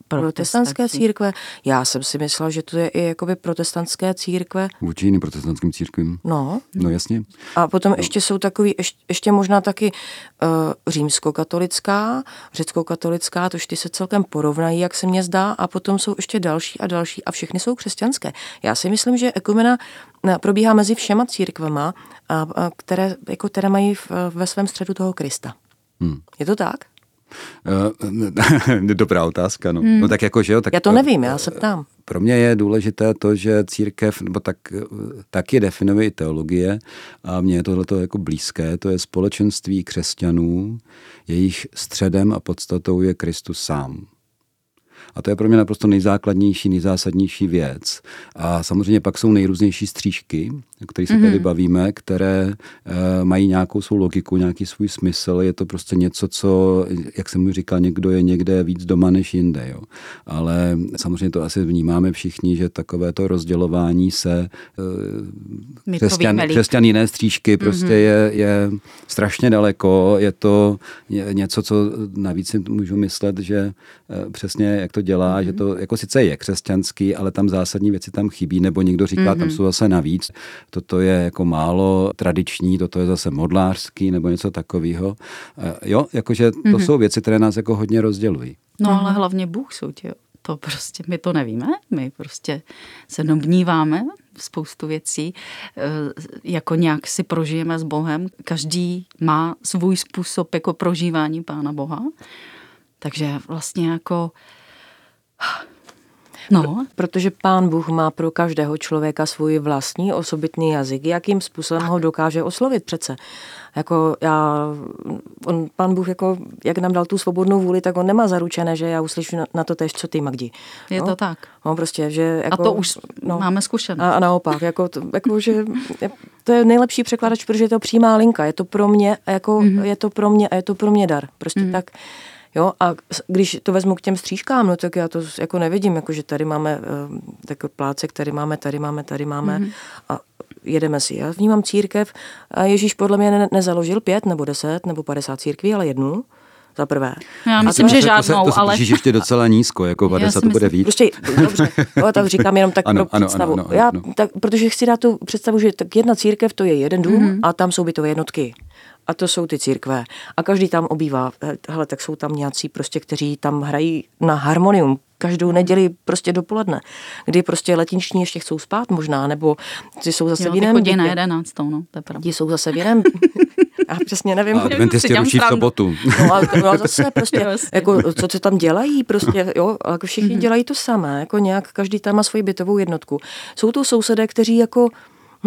protestantské církve. Já jsem si myslela, že to je i jakoby protestantské církve. Vůči jiným protestantským církvím. No. No jasně. A potom no. ještě jsou takový, ještě, ještě možná taky uh, římskokatolická, řecko-katolická, tož ty se celkem porovnají, jak se mně zdá, a potom jsou ještě další a další a všechny jsou křesťanské. Já si myslím, že ekumena eh, probíhá mezi všema církvema, a, a které, jako, které mají v, ve svém středu toho Krista. Hmm. Je to tak? Uh, <laughs> dobrá otázka, no. Hmm. no tak jako, že jo, tak, já to nevím, já se ptám. Pro mě je důležité to, že církev, nebo tak, tak je definuje i teologie a mně je tohleto jako blízké, to je společenství křesťanů, jejich středem a podstatou je Kristus sám. A to je pro mě naprosto nejzákladnější, nejzásadnější věc. A samozřejmě pak jsou nejrůznější střížky, o kterých se mm-hmm. tady bavíme, které e, mají nějakou svou logiku, nějaký svůj smysl. Je to prostě něco, co, jak jsem mi říkal, někdo je někde víc doma než jinde. Jo. Ale samozřejmě to asi vnímáme všichni, že takové to rozdělování se e, křesťan, křesťan jiné střížky prostě mm-hmm. je, je strašně daleko. Je to něco, co navíc si můžu myslet, že e, přesně jak to dělá, mm-hmm. že to jako sice je křesťanský, ale tam zásadní věci tam chybí, nebo někdo říká, mm-hmm. tam jsou zase navíc. Toto je jako málo tradiční, toto je zase modlářský nebo něco takového. Jo, jakože to mm-hmm. jsou věci, které nás jako hodně rozdělují. No ale hlavně Bůh soudí. To prostě, my to nevíme, my prostě se domníváme spoustu věcí, eh, jako nějak si prožijeme s Bohem. Každý má svůj způsob jako prožívání Pána Boha. Takže vlastně jako <gasps> No. Protože pán Bůh má pro každého člověka svůj vlastní osobitný jazyk, jakým způsobem ho dokáže oslovit přece. Jako já, on, pán Bůh, jako, jak nám dal tu svobodnou vůli, tak on nemá zaručené, že já uslyšu na, na to tež, co ty, Magdi. Je no? to tak. No, prostě, že jako, a to už no, máme zkušenost. A, a naopak, jako, to, jako, že to je nejlepší překladač, protože je to přímá linka, je to pro mě, jako, mm-hmm. je to pro mě a je to pro mě dar. Prostě mm-hmm. tak Jo, a když to vezmu k těm střížkám, no tak já to jako nevidím, jako že tady máme uh, tak pláce, který máme, tady máme, tady máme mm-hmm. a jedeme si. Já vnímám církev a Ježíš podle mě ne, nezaložil pět nebo deset nebo padesát církví, ale jednu za prvé. Já myslím, to, že žádnou, to se, to se ale... ještě docela nízko, jako 50 to bude víc. Prostě, dobře, jo, tak říkám jenom tak <laughs> ano, pro ano, představu. Ano, ano, Já, tak, protože chci dát tu představu, že tak jedna církev to je jeden dům mm-hmm. a tam jsou bytové jednotky a to jsou ty církve. A každý tam obývá, eh, hele, tak jsou tam nějací prostě, kteří tam hrají na harmonium každou neděli prostě dopoledne, kdy prostě letniční ještě chcou spát možná, nebo ty jsou zase jo, v jiném... chodí na jedenáctou, no, to je pravda. Ti jsou zase v jiném... <laughs> A přesně nevím. A adventisti ručí v sobotu. No a, no a zase <laughs> prostě, jako, co se tam dělají, prostě, jo, a všichni mm-hmm. dělají to samé, jako nějak, každý tam má svoji bytovou jednotku. Jsou to sousedé, kteří jako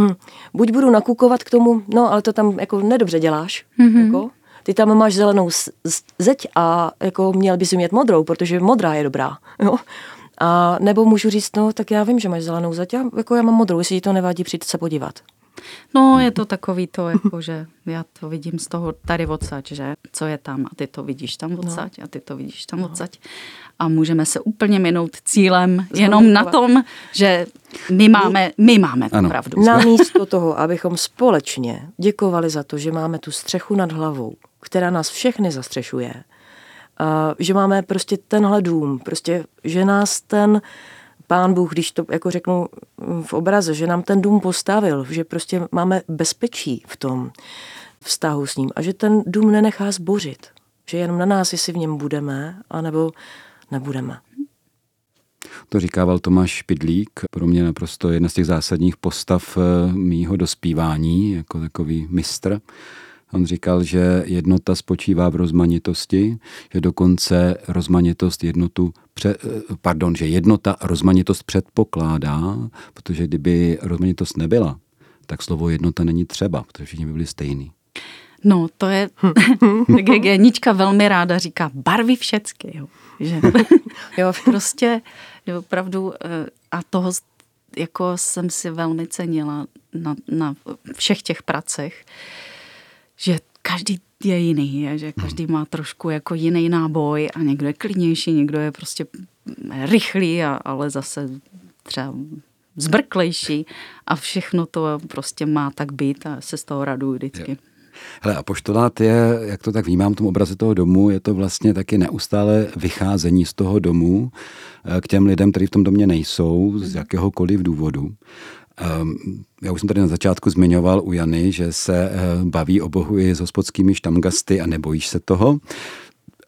hm, buď budu nakukovat k tomu, no ale to tam jako nedobře děláš, mm-hmm. jako, ty tam máš zelenou zeď a jako měl bys mít modrou, protože modrá je dobrá, <laughs> jo. A nebo můžu říct, no tak já vím, že máš zelenou zeď, a jako já mám modrou, jestli ti to nevadí, přijď se podívat. No, je to takový to, jako, že já to vidím z toho tady odsaď, že co je tam a ty to vidíš tam odsaď no. a ty to vidíš tam no. odsaď. A můžeme se úplně minout cílem jenom na tom, že my máme, my máme tu pravdu. Namísto toho, abychom společně děkovali za to, že máme tu střechu nad hlavou, která nás všechny zastřešuje, že máme prostě tenhle dům, prostě, že nás ten pán Bůh, když to jako řeknu v obraze, že nám ten dům postavil, že prostě máme bezpečí v tom vztahu s ním a že ten dům nenechá zbořit. Že jenom na nás, jestli v něm budeme, anebo nebudeme. To říkával Tomáš Špidlík, pro mě naprosto jedna z těch zásadních postav eh, mýho dospívání, jako takový mistr. On říkal, že jednota spočívá v rozmanitosti, že dokonce rozmanitost jednotu, pře, pardon, že jednota rozmanitost předpokládá, protože kdyby rozmanitost nebyla, tak slovo jednota není třeba, protože všichni by byli stejný. No, to je, <laughs> <laughs> Genička velmi ráda říká, barvy všecky, jo. Že, <laughs> jo, prostě opravdu eh, a toho jako jsem si velmi cenila na, na všech těch pracech, že každý je jiný, je, že každý má trošku jako jiný náboj a někdo je klidnější, někdo je prostě rychlý, a, ale zase třeba zbrklejší a všechno to prostě má tak být a se z toho raduju vždycky. Hele, a poštolát je, jak to tak vnímám v tom obraze toho domu, je to vlastně taky neustále vycházení z toho domu eh, k těm lidem, kteří v tom domě nejsou, z jakéhokoliv důvodu. Ehm, já už jsem tady na začátku zmiňoval u Jany, že se eh, baví o Bohu i s hospodskými štamgasty a nebojíš se toho.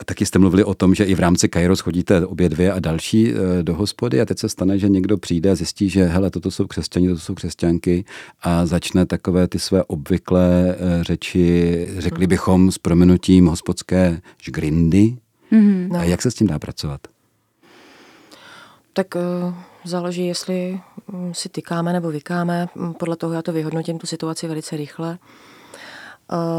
Taky jste mluvili o tom, že i v rámci Kairos chodíte obě dvě a další eh, do hospody a teď se stane, že někdo přijde a zjistí, že hele, toto jsou křesťani, toto jsou křesťanky a začne takové ty své obvyklé eh, řeči, řekli bychom s prominutím hospodské žgrindy. Mm-hmm. A jak se s tím dá pracovat? Tak uh, záleží, jestli um, si tykáme nebo vykáme. Podle toho já to vyhodnotím tu situaci velice rychle.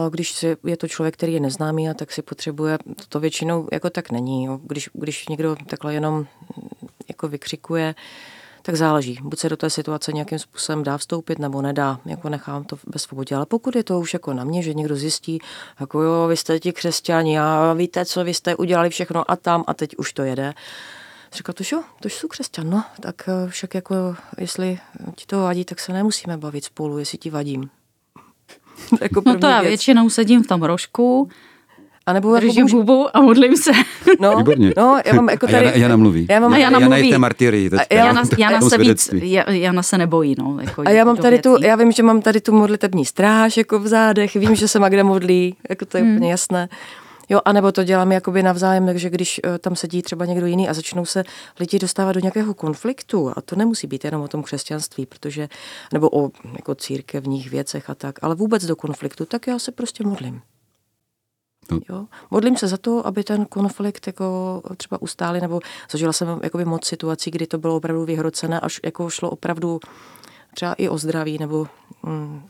Když je to člověk, který je neznámý, a tak si potřebuje, to většinou jako tak není. Když, když někdo takhle jenom jako vykřikuje, tak záleží. Buď se do té situace nějakým způsobem dá vstoupit, nebo nedá. Jako nechám to ve svobodě. Ale pokud je to už jako na mě, že někdo zjistí, jako jo, vy jste ti křesťani a víte, co vy jste udělali všechno a tam a teď už to jede. Říkal, to jo, to jsou křesťan, no, tak eh, však jako, jestli ti to vadí, tak se nemusíme bavit spolu, jestli ti vadím <laughs> jako no to já věc. většinou sedím v tom rožku, a nebo jako Držím můžu... hubu a modlím se. <laughs> No, Výborně. no, já mám jako tady... A Jana, Jana mluví. Já mám, a Jana, Jana mluví. Jana martyrii. Jana, Jana, se víc, Jana se nebojí, no. Jako a já mám tady tu, já vím, že mám tady tu modlitební stráž jako v zádech, vím, že se Magda modlí, jako to je hmm. úplně jasné. Jo, anebo to dělám jakoby navzájem, takže když uh, tam sedí třeba někdo jiný a začnou se lidi dostávat do nějakého konfliktu, a to nemusí být jenom o tom křesťanství, protože, nebo o jako církevních věcech a tak, ale vůbec do konfliktu, tak já se prostě modlím. No. Jo? Modlím se za to, aby ten konflikt jako třeba ustáli, nebo zažila jsem jakoby moc situací, kdy to bylo opravdu vyhrocené, až jako šlo opravdu třeba i o zdraví, nebo mm,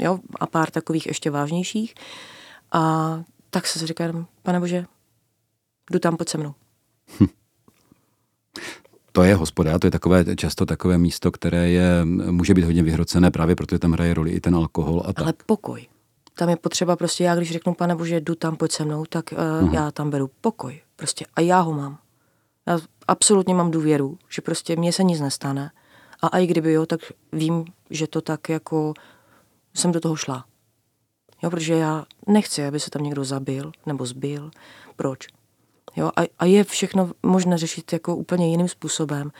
jo, a pár takových ještě vážnějších. A tak se říkám, pane bože, jdu tam, pojď se mnou. Hm. <laughs> To je hospoda, to je takové, často takové místo, které je, může být hodně vyhrocené právě protože tam hraje roli i ten alkohol a tak. Ale pokoj. Tam je potřeba prostě, já když řeknu, pane bože, jdu tam, pojď se mnou, tak uh, uh-huh. já tam beru pokoj. Prostě a já ho mám. Já absolutně mám důvěru, že prostě mně se nic nestane. A i kdyby jo, tak vím, že to tak jako jsem do toho šla. Jo, protože já nechci, aby se tam někdo zabil nebo zbil. Proč? Jo, a, a je všechno možné řešit jako úplně jiným způsobem,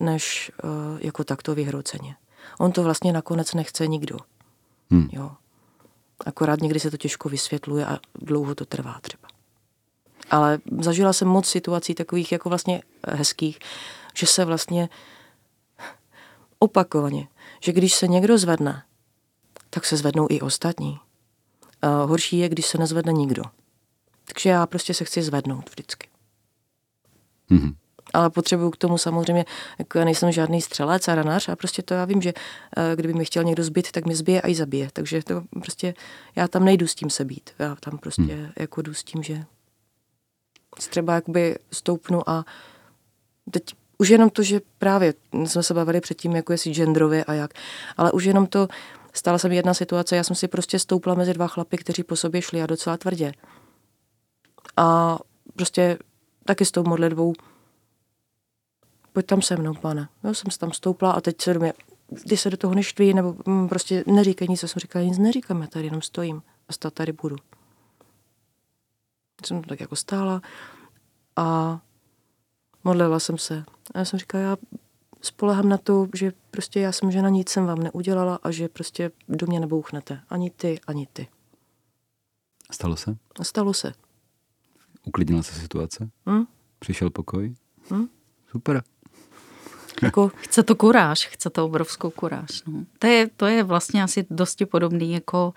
než uh, jako takto vyhroceně. On to vlastně nakonec nechce nikdo. Hmm. Jo. Akorát někdy se to těžko vysvětluje a dlouho to trvá třeba. Ale zažila jsem moc situací takových jako vlastně hezkých, že se vlastně opakovaně, že když se někdo zvedne, tak se zvednou i ostatní. Uh, horší je, když se nezvedne nikdo. Takže já prostě se chci zvednout vždycky. Mm-hmm. Ale potřebuju k tomu samozřejmě, jako já nejsem žádný střelec a ranář a prostě to já vím, že uh, kdyby mi chtěl někdo zbyt, tak mě zbije a i zabije. Takže to prostě, já tam nejdu s tím se být. Já tam prostě mm. jako jdu s tím, že třeba jakoby stoupnu a teď už jenom to, že právě jsme se bavili předtím, jako jestli genderově a jak, ale už jenom to, Stala se mi jedna situace, já jsem si prostě stoupla mezi dva chlapy, kteří po sobě šli a docela tvrdě. A prostě taky s tou modlitbou pojď tam se mnou, pane. Já jsem se tam stoupla a teď se do mě, ty se do toho neštví, nebo mm, prostě neříkej nic, já jsem říkala, nic neříkám, já tady jenom stojím a stát tady budu. Jsem tak jako stála a modlila jsem se. A já jsem říkala, já spolehám na to, že prostě já jsem žena, nic jsem vám neudělala a že prostě do mě nebouchnete. Ani ty, ani ty. Stalo se? Stalo se. Uklidnila se situace? Hmm? Přišel pokoj? Hmm? Super. Jako... <laughs> Chce to kuráž, chce to obrovskou kuráž. No. To, je, to je vlastně asi dosti podobný jako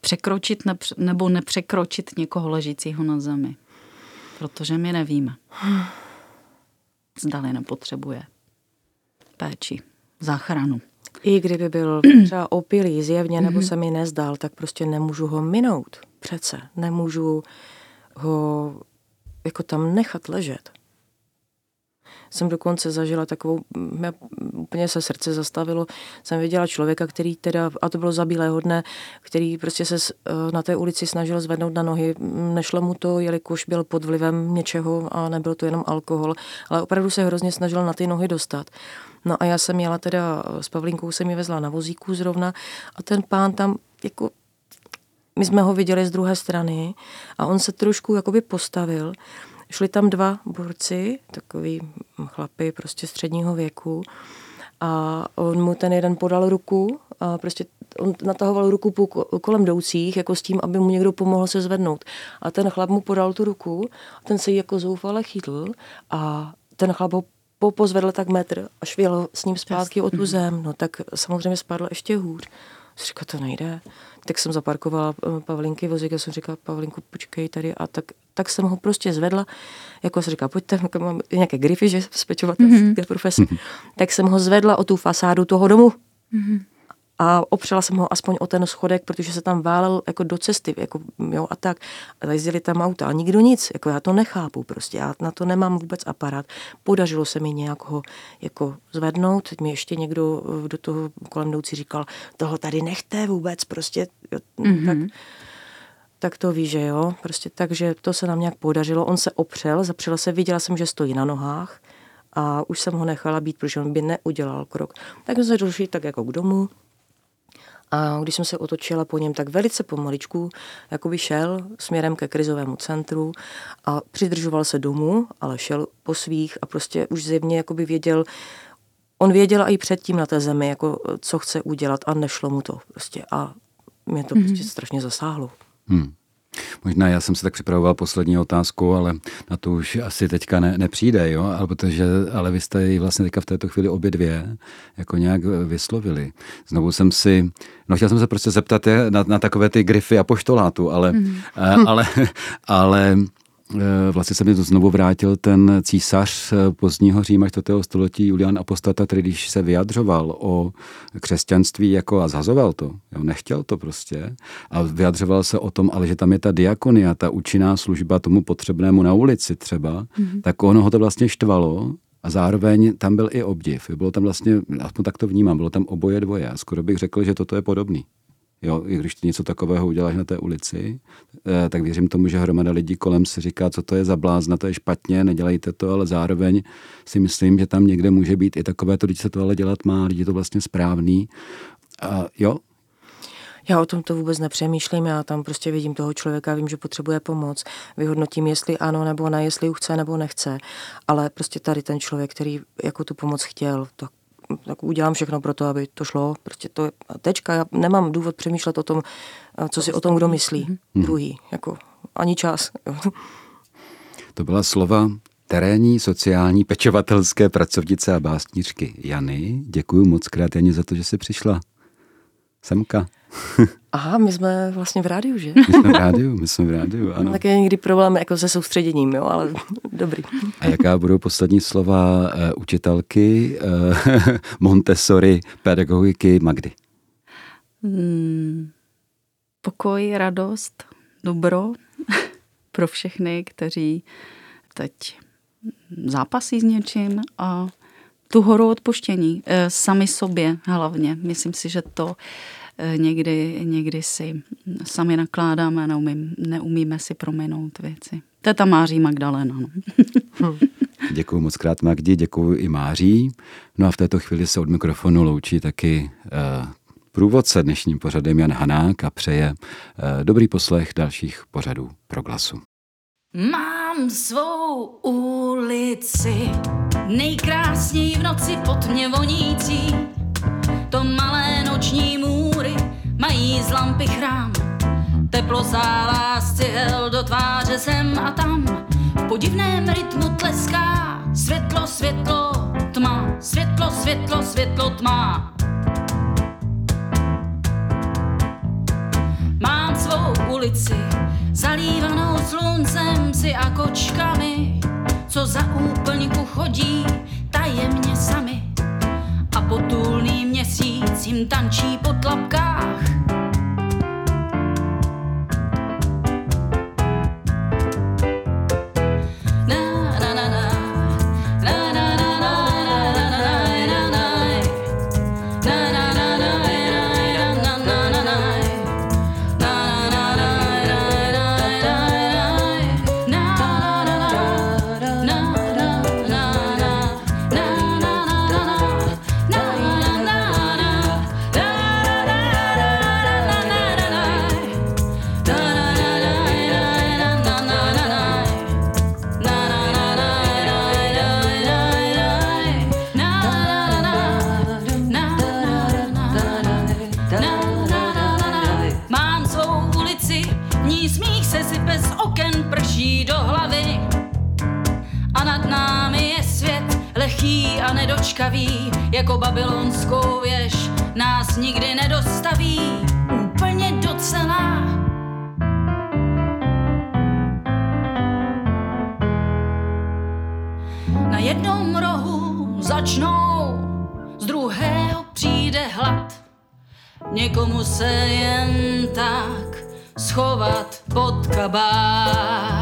překročit nepře- nebo nepřekročit někoho ležícího na zemi. Protože my nevíme. Zdali nepotřebuje péči, záchranu. I kdyby byl <clears throat> třeba opilý zjevně, nebo mhm. se mi nezdal, tak prostě nemůžu ho minout. Přece nemůžu ho jako tam nechat ležet jsem dokonce zažila takovou, mě úplně se srdce zastavilo, jsem viděla člověka, který teda, a to bylo za bílého dne, který prostě se eh, na té ulici snažil zvednout na nohy. Nešlo mu to, jelikož byl pod vlivem něčeho a nebyl to jenom alkohol, ale opravdu se hrozně snažil na ty nohy dostat. No a já jsem jela teda s Pavlínkou, jsem ji vezla na vozíku zrovna a ten pán tam jako my jsme ho viděli z druhé strany a on se trošku jakoby postavil. Šli tam dva borci, takový chlapy prostě středního věku a on mu ten jeden podal ruku a prostě on natahoval ruku kolem jdoucích, jako s tím, aby mu někdo pomohl se zvednout. A ten chlap mu podal tu ruku, a ten se jí jako zoufale chytl a ten chlap ho popozvedl tak metr a švěl s ním zpátky o tu zem, no tak samozřejmě spadl ještě hůř. Říkal, to nejde. Tak jsem zaparkovala eh, Pavlinky vozík a jsem říkala, Pavlinku, počkej tady. A tak, tak jsem ho prostě zvedla, jako jsem říkala, pojďte, mám nějaké grify, že zpečovat mm-hmm. profese. Mm-hmm. Tak jsem ho zvedla o tu fasádu toho domu. Mm-hmm a opřela jsem ho aspoň o ten schodek, protože se tam válel jako do cesty, jako, jo, a tak. A jezdili tam auta a nikdo nic, jako já to nechápu prostě, já na to nemám vůbec aparát. Podařilo se mi nějak ho jako zvednout, teď mi ještě někdo eh, do toho kolem jdoucí říkal, toho tady nechte vůbec, prostě, jo, mm-hmm. tak, tak to ví, že jo, prostě takže to se nám nějak podařilo, on se opřel, zapřel se, viděla jsem, že stojí na nohách, a už jsem ho nechala být, protože on by neudělal krok. Tak jsme se došli tak jako k domu, a když jsem se otočila po něm, tak velice pomaličku jakoby šel směrem ke krizovému centru a přidržoval se domů, ale šel po svých a prostě už zjevně jakoby věděl, on věděl i předtím na té zemi, jako co chce udělat a nešlo mu to prostě a mě to mm-hmm. prostě strašně zasáhlo. Hmm. Možná já jsem se tak připravoval poslední otázku, ale na to už asi teďka ne, nepřijde, jo? Ale, protože, ale vy jste ji vlastně teďka v této chvíli obě dvě jako nějak vyslovili. Znovu jsem si, no chtěl jsem se prostě zeptat na, na takové ty grify a poštolátu, ale, mm. ale, <laughs> ale Eh, vlastně se mi to znovu vrátil ten císař eh, pozdního Říma 4. století Julian Apostata, který když se vyjadřoval o křesťanství jako a zhazoval to, jo, nechtěl to prostě a vyjadřoval se o tom, ale že tam je ta diakonia, ta účinná služba tomu potřebnému na ulici třeba, mm-hmm. tak ono ho to vlastně štvalo a zároveň tam byl i obdiv. Bylo tam vlastně, aspoň tak to vnímám, bylo tam oboje dvoje. Skoro bych řekl, že toto je podobný. Jo, i když ty něco takového uděláš na té ulici, eh, tak věřím tomu, že hromada lidí kolem si říká, co to je za blázna, to je špatně, nedělejte to, ale zároveň si myslím, že tam někde může být i takové to, když se to ale dělat má, lidi to vlastně správný. A jo, já o tom to vůbec nepřemýšlím, já tam prostě vidím toho člověka, vím, že potřebuje pomoc, vyhodnotím, jestli ano nebo ne, jestli ju chce nebo nechce, ale prostě tady ten člověk, který jako tu pomoc chtěl, tak tak udělám všechno pro to, aby to šlo. Prostě to je tečka, já nemám důvod přemýšlet o tom, co si o tom kdo myslí. Mm-hmm. Druhý, jako ani čas. <laughs> To byla slova terénní sociální pečovatelské pracovnice a básnířky Jany. Děkuji moc krát, Janě, za to, že jsi přišla. Semka. <laughs> Aha, my jsme vlastně v rádiu, že? My jsme v rádiu, my jsme v rádiu, ano. Tak je někdy problém jako se soustředěním, jo, ale <laughs> dobrý. A jaká budou poslední slova uh, učitelky uh, <laughs> Montessori pedagogiky Magdy? Hmm, pokoj, radost, dobro pro všechny, kteří teď zápasí s něčím a tu horu odpuštění, eh, sami sobě hlavně. Myslím si, že to někdy, někdy si sami nakládáme a neumím, neumíme si prominout věci. Teta Máří Magdalena. No. <laughs> Děkuji moc krát Magdi, děkuji i Máří. No a v této chvíli se od mikrofonu loučí taky uh, průvodce dnešním pořadem Jan Hanák a přeje uh, dobrý poslech dalších pořadů pro glasu. Mám svou ulici, nejkrásněji v noci pod mě vonící. To malé noční můry mají z lampy chrám. Teplo zálá z cihel do tváře sem a tam. V podivném rytmu tleská světlo, světlo, tma. Světlo, světlo, světlo, tma. Mám svou ulici, zalívanou sluncem si a kočkami, co za úplňku chodí tajemně sami a potulný měsíc jim tančí po tlapkách. Jednom rohu začnou, z druhého přijde hlad. Někomu se jen tak schovat pod kabát.